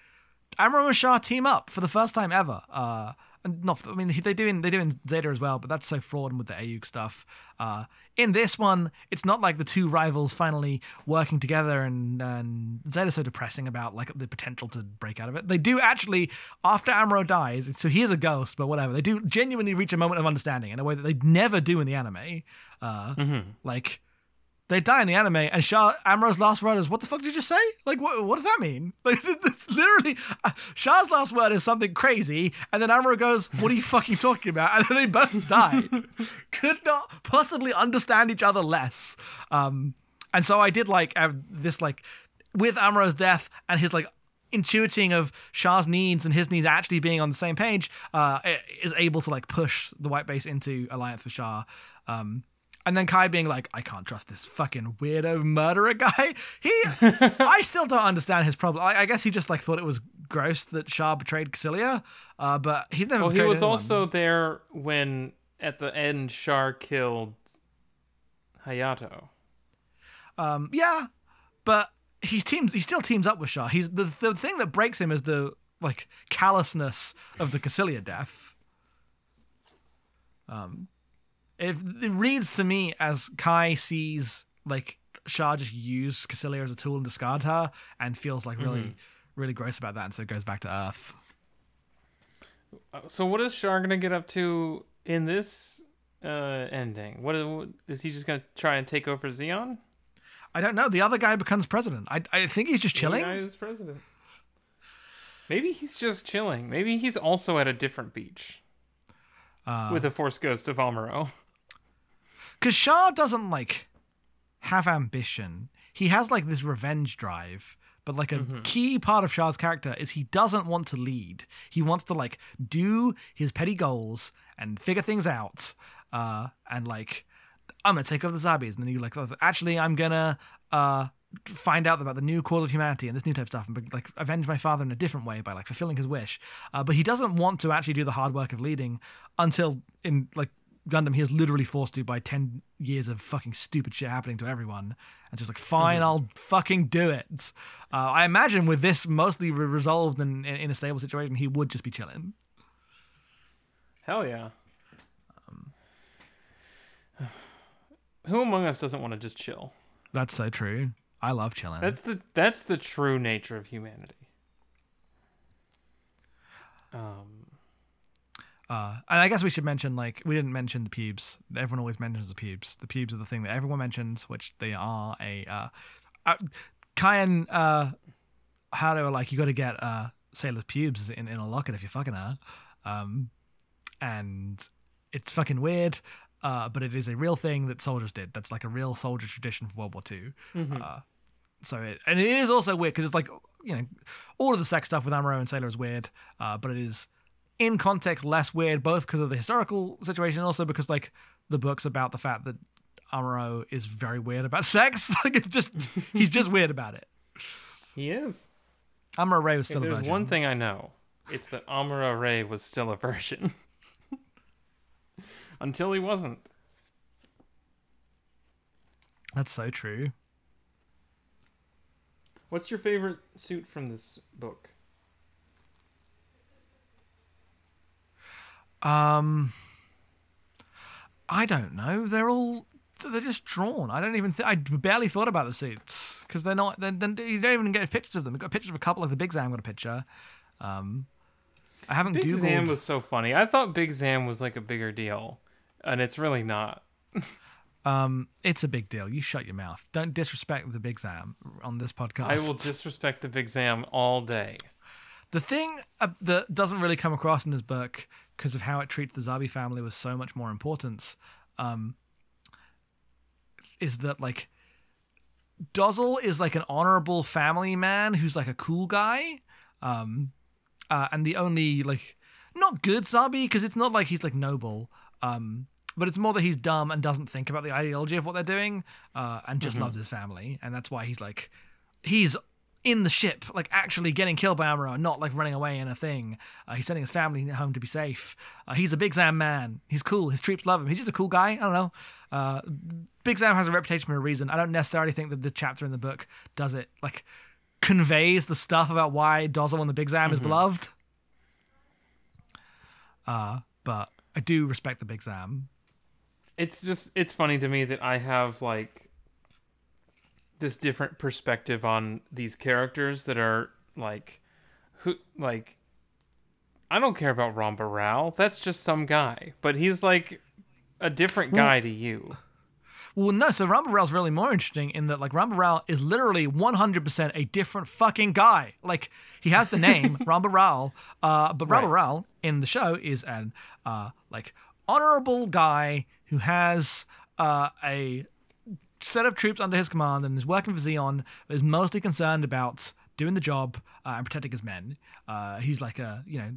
Amuro and Char team up for the first time ever. Uh, not, I mean, they do in they do in Zeta as well, but that's so fraught with the Ayuk stuff. Uh, in this one, it's not like the two rivals finally working together, and and Zeta's so depressing about like the potential to break out of it. They do actually after Amuro dies, so he is a ghost, but whatever. They do genuinely reach a moment of understanding in a way that they never do in the anime. Uh, Like they die in the anime, and Char Amuro's last word is, "What the fuck did you just say? Like, what? What does that mean? Like, it's literally uh, Char's last word is something crazy, and then Amuro goes, "What are you fucking talking about?" And then they both die. Could not possibly understand each other less. Um, and so I did like have this like with Amuro's death and his like intuiting of Char's needs and his needs actually being on the same page, uh, is able to like push the white base into alliance with Char. Um, and then Kai being like, I can't trust this fucking weirdo murderer guy. He, I still don't understand his problem. I, I guess he just like thought it was gross that Char betrayed Kycilia, uh, but he's never. Well, he was anyone. also there when at the end Char killed Hayato. Um, yeah, but he teams. He still teams up with Char. He's the the thing that breaks him is the like callousness of the Kycilia death. Um, it, it reads to me as Kai sees like Char just use Kycilia as a tool and discard her, and feels like really, really gross about that, and so it goes back to Earth. Uh, So what is Char gonna get up to in this uh, ending? What is, he just gonna try and take over Zeon? I don't know. The other guy becomes president. I I think he's just chilling. The guy is president. Maybe he's just chilling. Maybe he's also at a different beach Uh, with a force ghost of Amuro. Because Char doesn't like have ambition. He has like this revenge drive, but like a key part of Char's character is he doesn't want to lead. He wants to like do his petty goals and figure things out. Uh, and like I'm gonna take over the Zabis, and then you like actually I'm gonna uh find out about the new cause of humanity and this new type of stuff and like avenge my father in a different way by like fulfilling his wish uh, but he doesn't want to actually do the hard work of leading until in like Gundam he is literally forced to by 10 years of fucking stupid shit happening to everyone and just like fine I'll fucking do it uh, I imagine with this mostly re- resolved and in, in a stable situation he would just be chilling Hell yeah. Who among us doesn't want to just chill? that's so true I love chilling That's the that's the true nature of humanity. Um, Uh, and I guess we should mention, like, we didn't mention the pubes. Everyone always mentions the pubes. The pubes are the thing that everyone mentions, which they are a. Uh, uh, Kyan, uh, how they were like, you got to get uh, Sayla's pubes in, in a locket if you're fucking her. Um, and it's fucking weird, uh, but it is a real thing that soldiers did. That's like a real soldier tradition for World War II. Uh, so it, and it is also weird because it's like, you know, all of the sex stuff with Amuro and Sayla is weird, uh, but it is in context less weird, both because of the historical situation and also because like the book's about the fact that Amuro is very weird about sex. like it's just he's just weird about it. He is. Amuro Ray was If still a there's virgin. one thing I know, it's that Amuro Ray was still a virgin. Until he wasn't. That's so true. What's your favorite suit from this book? Um, I don't know. They're all they're just drawn. I don't even. Th- I barely thought about the suits because they're not. Then then you don't even get pictures of them. We got pictures of a couple of the Big Zam got a picture. Um, I haven't Big googled. Zam was so funny. I thought Big Zam was like a bigger deal, and it's really not. Um, it's a big deal. You shut your mouth. Don't disrespect the Big Zam on this podcast. I will disrespect the Big Zam all day. The thing uh, that doesn't really come across in this book because of how it treats the Zabi family with so much more importance um, is that like Dozzle is like an honorable family man who's like a cool guy, um, uh, and the only like not good Zabi because it's not like he's like noble, um, but it's more that he's dumb and doesn't think about the ideology of what they're doing, uh, and just loves his family, and that's why he's like he's in the ship, like actually getting killed by Amuro, not like running away in a thing. Uh, he's sending his family home to be safe. Uh, he's a Big Zam man. He's cool. His troops love him. He's just a cool guy. I don't know. Uh, Big Zam has a reputation for a reason. I don't necessarily think that the chapter in the book does it like conveys the stuff about why Dozzle and the Big Zam is beloved. Uh, but I do respect the Big Zam. It's just it's funny to me that I have like this different perspective on these characters that are like who like I don't care about Ramba Ral. That's just some guy, but he's like a different guy to you. Well, no, so Ramba Ral's really more interesting in that, like, Ramba Ral is literally 100% a different fucking guy. Like, he has the name, Ramba Ral, uh, but Right. Ramba Ral in the show is an, uh, like, honorable guy who has uh, a set of troops under his command and is working for Zeon, but is mostly concerned about doing the job uh, and protecting his men. Uh, he's like a, you know,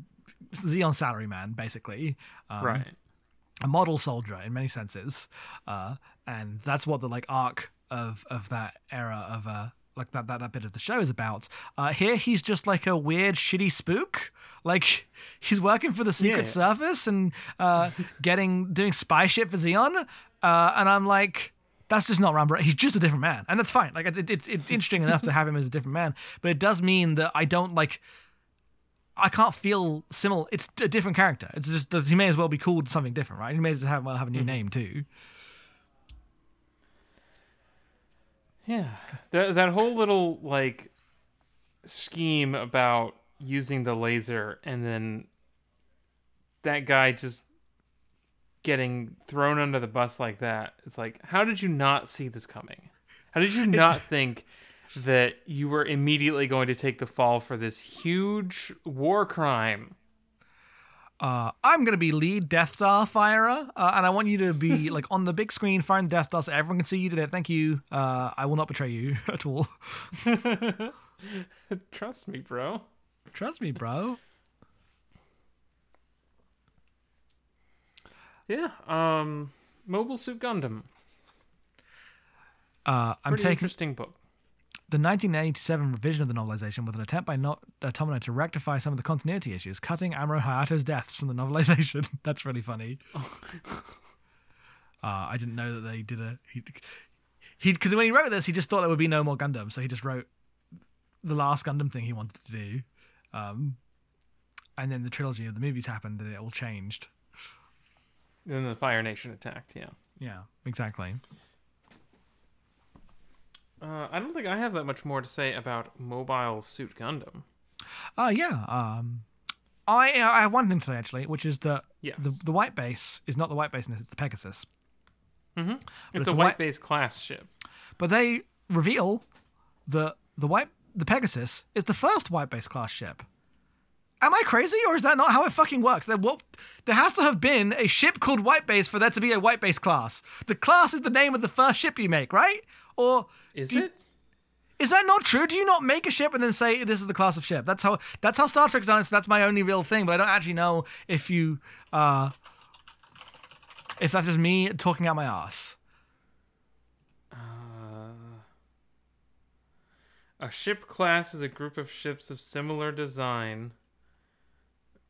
Zeon salary man, basically. Um, Right. a model soldier in many senses, uh, and that's what the like arc of of that era of uh like that that, that bit of the show is about. Uh, here he's just like a weird shitty spook. Like he's working for the Secret Yeah. Service and uh, getting doing spy shit for Zeon, uh, and I'm like. That's just not Rambo. He's just a different man, and that's fine. Like it, it, it's interesting enough to have him as a different man, but it does mean that I don't like I can't feel similar. It's a different character. It's just he may as well be called something different, right? He may as well have, well have a new hmm. name too. Yeah. That that whole little like scheme about using the laser and then that guy just getting thrown under the bus like that. It's like, how did you not see this coming? How did you not think that you were immediately going to take the fall for this huge war crime? Uh, I'm gonna be lead Death Star firer, uh, and I want you to be like on the big screen firing Death Star so everyone can see you did it. Thank you. Uh, I will not betray you at all. Trust me, bro. Trust me, bro. Yeah. Um Mobile Suit Gundam. Uh, I'm Pretty taking interesting book. the 1987 revision of the novelization was an attempt by not uh, Tomino to rectify some of the continuity issues, cutting Amuro Hayato's deaths from the novelization. That's really funny. uh, I didn't know that they did a he he because when he wrote this, he just thought there would be no more Gundam, so he just wrote the last Gundam thing he wanted to do. Um, and then the trilogy of the movies happened, and it all changed. Then the Fire Nation attacked, yeah. Yeah, exactly. Uh, I don't think I have that much more to say about Mobile Suit Gundam. Uh yeah. Um, I I have one thing to say actually, which is that Yes. the the white base is not the white base in this; it's the Pegasus. Mm-hmm. It's, it's a a white white- base class ship. But they reveal that the white the Pegasus is the first white base class ship. Am I crazy, or is that not how it fucking works? There, what, there has to have been a ship called White Base for there to be a White Base class. The class is the name of the first ship you make, right? Or Is you- it? is that not true? Do you not make a ship and then say this is the class of ship? That's how that's how Star Trek's done it. So that's my only real thing. But I don't actually know if you uh if that's just me talking out my ass. Uh, A ship class is a group of ships of similar design.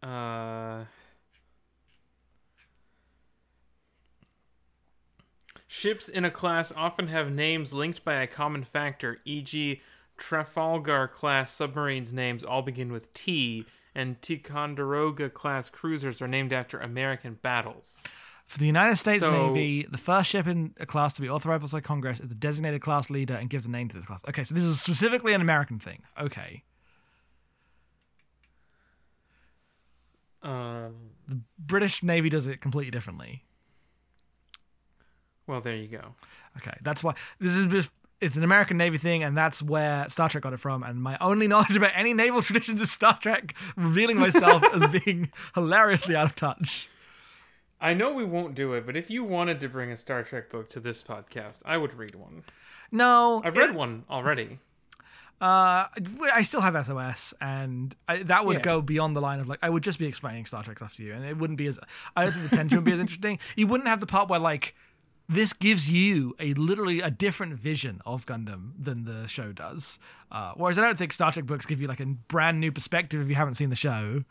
Uh, ships in a class often have names linked by a common factor, e.g., Trafalgar class submarines' names all begin with T, and Ticonderoga class cruisers are named after American battles. For the United States So- Navy, the first ship in a class to be authorized by Congress is the designated class leader and gives a name to this class. Okay, so this is specifically an American thing. Okay. Um, the British Navy does it completely differently. well, there you go. Okay, that's why this is just it's an American Navy thing, and that's where Star Trek got it from. And my only knowledge about any naval traditions is Star Trek, revealing myself as being hilariously out of touch. I know we won't do it, but if you wanted to bring a Star Trek book to this podcast, I would read one. No, I've it- read one already. Uh, I still have SOS, and I, that would Yeah. go beyond the line of like I would just be explaining Star Trek stuff to you, and it wouldn't be as I don't think the tension would be as interesting. You wouldn't have the part where like this gives you a literally a different vision of Gundam than the show does. Uh, whereas I don't think Star Trek books give you like a brand new perspective if you haven't seen the show.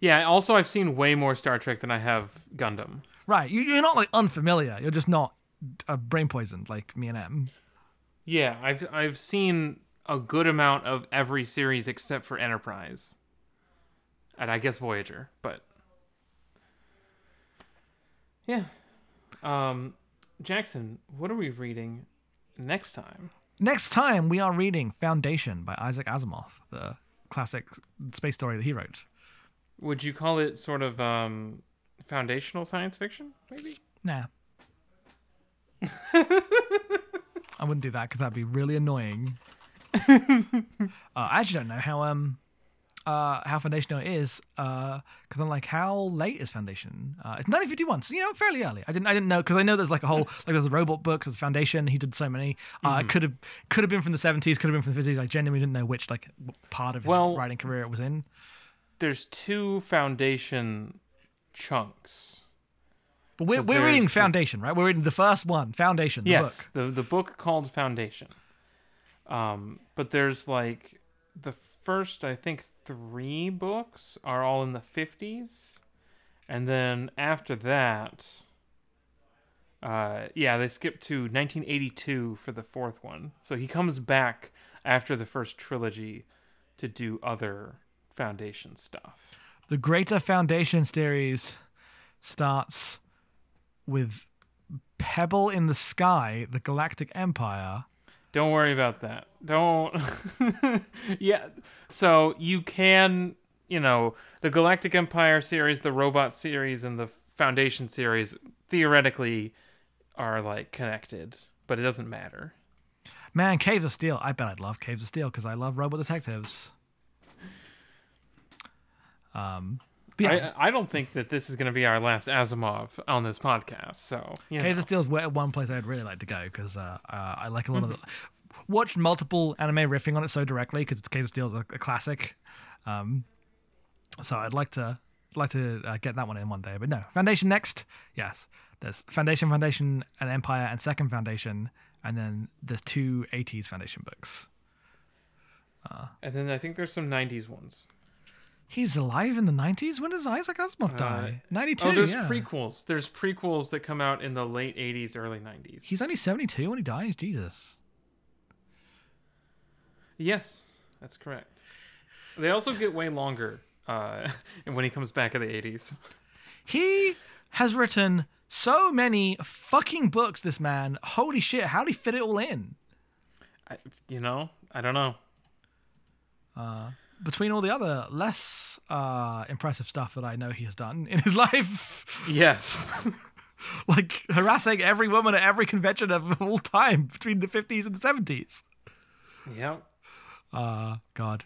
Yeah, also, I've seen way more Star Trek than I have Gundam. Right, you, you're not like unfamiliar. You're just not uh, brain poisoned like me and M. Yeah, I've I've seen a good amount of every series except for Enterprise, and I guess Voyager. But yeah, um, Jackson, what are we reading next time? Next time we are reading Foundation by Isaac Asimov, the classic space story that he wrote. Would you call it sort of um, foundational science fiction? Maybe. Nah. I wouldn't do that because that'd be really annoying. uh, I actually don't know how um uh how foundational it is uh because I'm like how late is foundation? Uh it's 1951 so you know fairly early. I didn't I didn't know because I know there's like a whole like there's a robot books there's foundation he did so many. Uh it could have could have been from the 70s could have been from the 50s I genuinely didn't know which like part of his Well- writing career it was in. There's two foundation chunks. but we're, we're reading there's the- foundation right? We're reading the first one foundation the yes, book. the the book called Foundation. Um, but there's like the first, I think, three books are all in the fifties, and then after that, uh, yeah, they skip to 1982 for the fourth one. So he comes back after the first trilogy to do other Foundation stuff. The Greater Foundation series starts with Pebble in the Sky, the Galactic Empire. Don't worry about that. Don't. yeah. So you can, you know, the Galactic Empire series, the Robot series, and the Foundation series theoretically are like connected, but it doesn't matter. Man, Caves of Steel. I bet I'd love Caves of Steel because I love robot detectives. Um, yeah, I I don't think that this is going to be our last Asimov on this podcast. So you know. Of Steel is where- one place I'd really like to go because uh, uh, I like a lot of the. Watched multiple anime riffing on it so directly because Caves of Steel is a, a classic. Um, so I'd like to like to uh, get that one in one day. But no, Foundation next. Yes, there's Foundation, Foundation, and Empire, and Second Foundation, and then there's two 80s Foundation books. and then I think there's some '90s ones. He's alive in the 90s. When does Isaac Asimov die? 92. oh, there's yeah. prequels. There's prequels that come out in the late '80s, early '90s. He's only 72 when he dies. Jesus. Yes, that's correct. They also get way longer uh, when he comes back in the 80s. He has written so many fucking books, this man. Holy shit, how did he fit it all in? I, you know, I don't know. Between all the other less uh, impressive stuff that I know he has done in his life, Yes. like harassing every woman at every convention of all time between the 50s and the 70s. Yeah. Uh, God.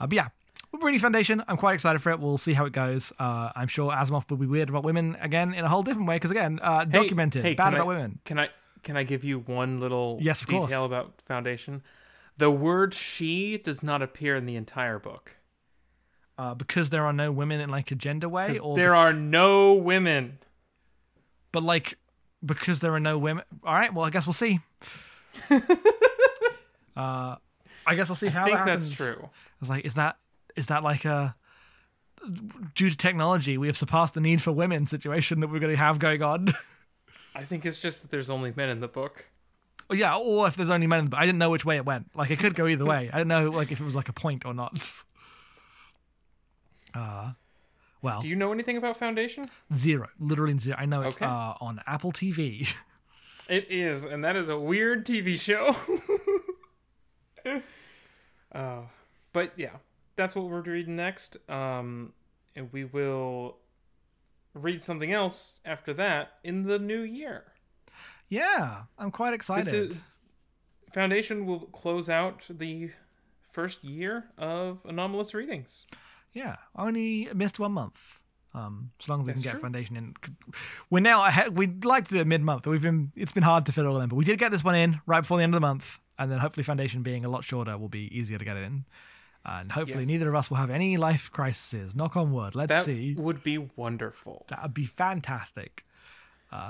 Uh, but yeah, we're reading Foundation. I'm quite excited for it. We'll see how it goes. Uh, I'm sure Asimov will be weird about women again in a whole different way because, again, uh, Hey, documented, hey, bad about I- women. Can I can I give you one little Yes, detail course. about Foundation? The word "she" does not appear in the entire book. Uh, because there are no women in like a gender way or There are no women. but like because there are no women. All right, well, I guess we'll see. uh, I guess I'll see how I think that that's true. I was like, is that is that like a due to technology we have surpassed the need for women situation that we're going to have going on? I think it's just that there's only men in the book. Or yeah, or if there's only men, but I didn't know which way it went. Like it could go either way. I didn't know like if it was like a point or not. Uh, well, Do you know anything about Foundation? zero, literally zero. I know it's Okay. uh, on Apple TV. It is, and that is a weird TV show. uh, but yeah, that's what we're reading next. Um, and we will read something else after that in the new year. Yeah, I'm quite excited. is Foundation will close out the first year of anomalous readings. Yeah, only missed one month. Um, as long as we That's can get true. foundation in, we're now ahead. We'd like to do it mid month, we've been it's been hard to fit it all in. But we did get this one in right before the end of the month, and then hopefully foundation being a lot shorter will be easier to get it in, and hopefully Yes. neither of us will have any life crises. Knock on wood. Let's That see. would be wonderful. That would be fantastic.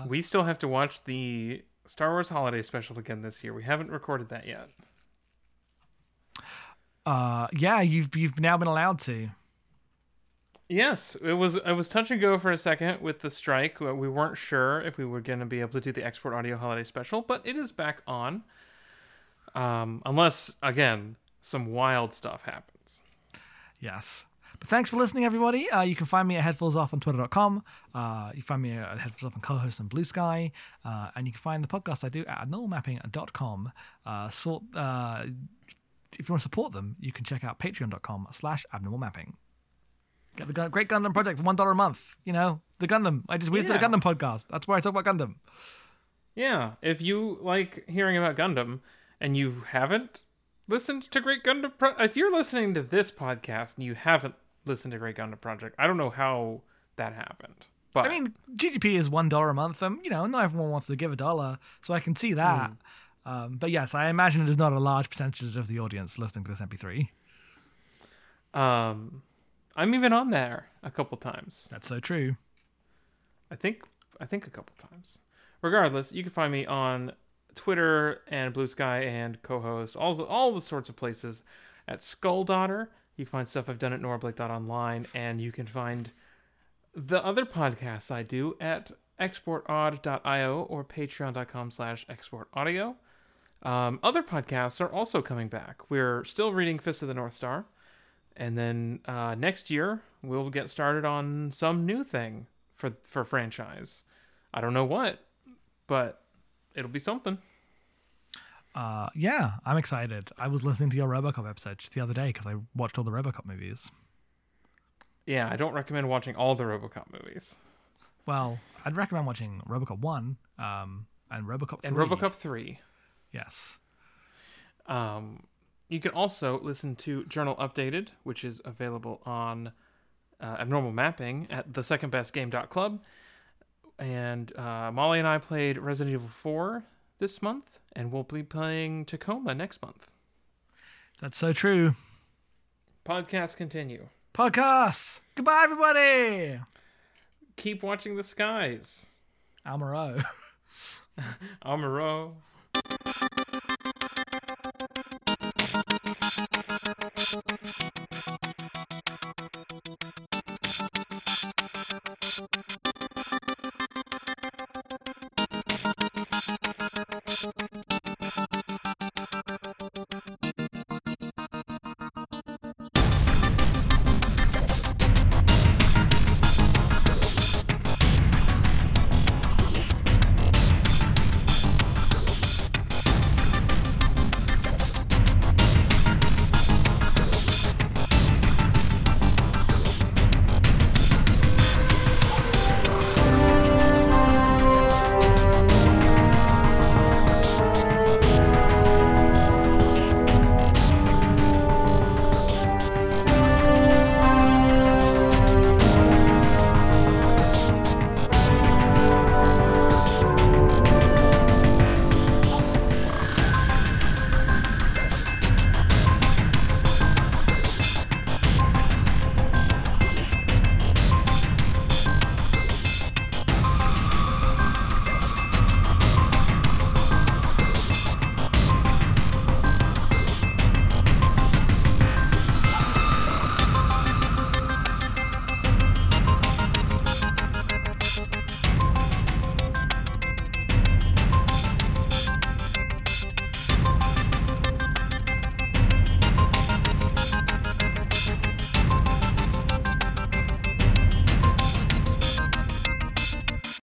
We still have to watch the Star Wars Holiday Special again this year. We haven't recorded that yet. Uh, yeah, you've you've now been allowed to. Yes, it was. I was touch and go for a second with the strike. Uh, We weren't sure if we were going to be able to do the export audio holiday special, but it is back on. Um, unless again some wild stuff happens. Yes. But thanks for listening, everybody. Uh, you can find me at headfullsoff on twitter.com. Uh, you find me at headfullsoff on co-host on Blue Sky. Uh, and you can find the podcast I do at abnormalmapping.com. Uh, sort, uh, if you want to support them, you can check out patreon.com slash abnormalmapping. Get the Great Gundam Project for $1 a month. You know, the Gundam. I just, we did a Gundam podcast. That's where I talk about Gundam. Yeah, if you like hearing about Gundam and you haven't listened to Great Gundam, Pro- if you're listening to this podcast and you haven't listened to Great Gundam Project, I don't know how that happened. But I mean, GGP is one dollar a month. Um, you know, not everyone wants to give a dollar, so I can see that. Um, but yes, I imagine it is not a large percentage of the audience listening to this MP3. um, I'm even on there a couple times. That's so true. I think I think a couple times. Regardless, you can find me on Twitter and Blue Sky and co-host all the, all the sorts of places at Skull Daughter. You can find stuff I've done at norablake.online, and you can find the other podcasts I do at exportaud.io or patreon.com slash exportaudio. Um, other podcasts are also coming back. We're still reading Fist of the North Star. And then uh, next year, we'll get started on some new thing for for franchise. I don't know what, but it'll be something. Uh, yeah, I'm excited. I was listening to your RoboCop episode just the other day because I watched all the RoboCop movies. Yeah, I don't recommend watching all the RoboCop movies Well, I'd recommend watching RoboCop one, um, and RoboCop 3. and RoboCop three. Yes. Um, you can also listen to Journal Updated, which is available on uh, Abnormal Mapping at the thesecondbestgame.club. And uh, Molly and I played Resident Evil 4 this month, and we'll be playing Tacoma next month. That's so true. Podcasts continue. Podcasts. Goodbye, everybody. Keep watching the skies. Almaro. Amaro.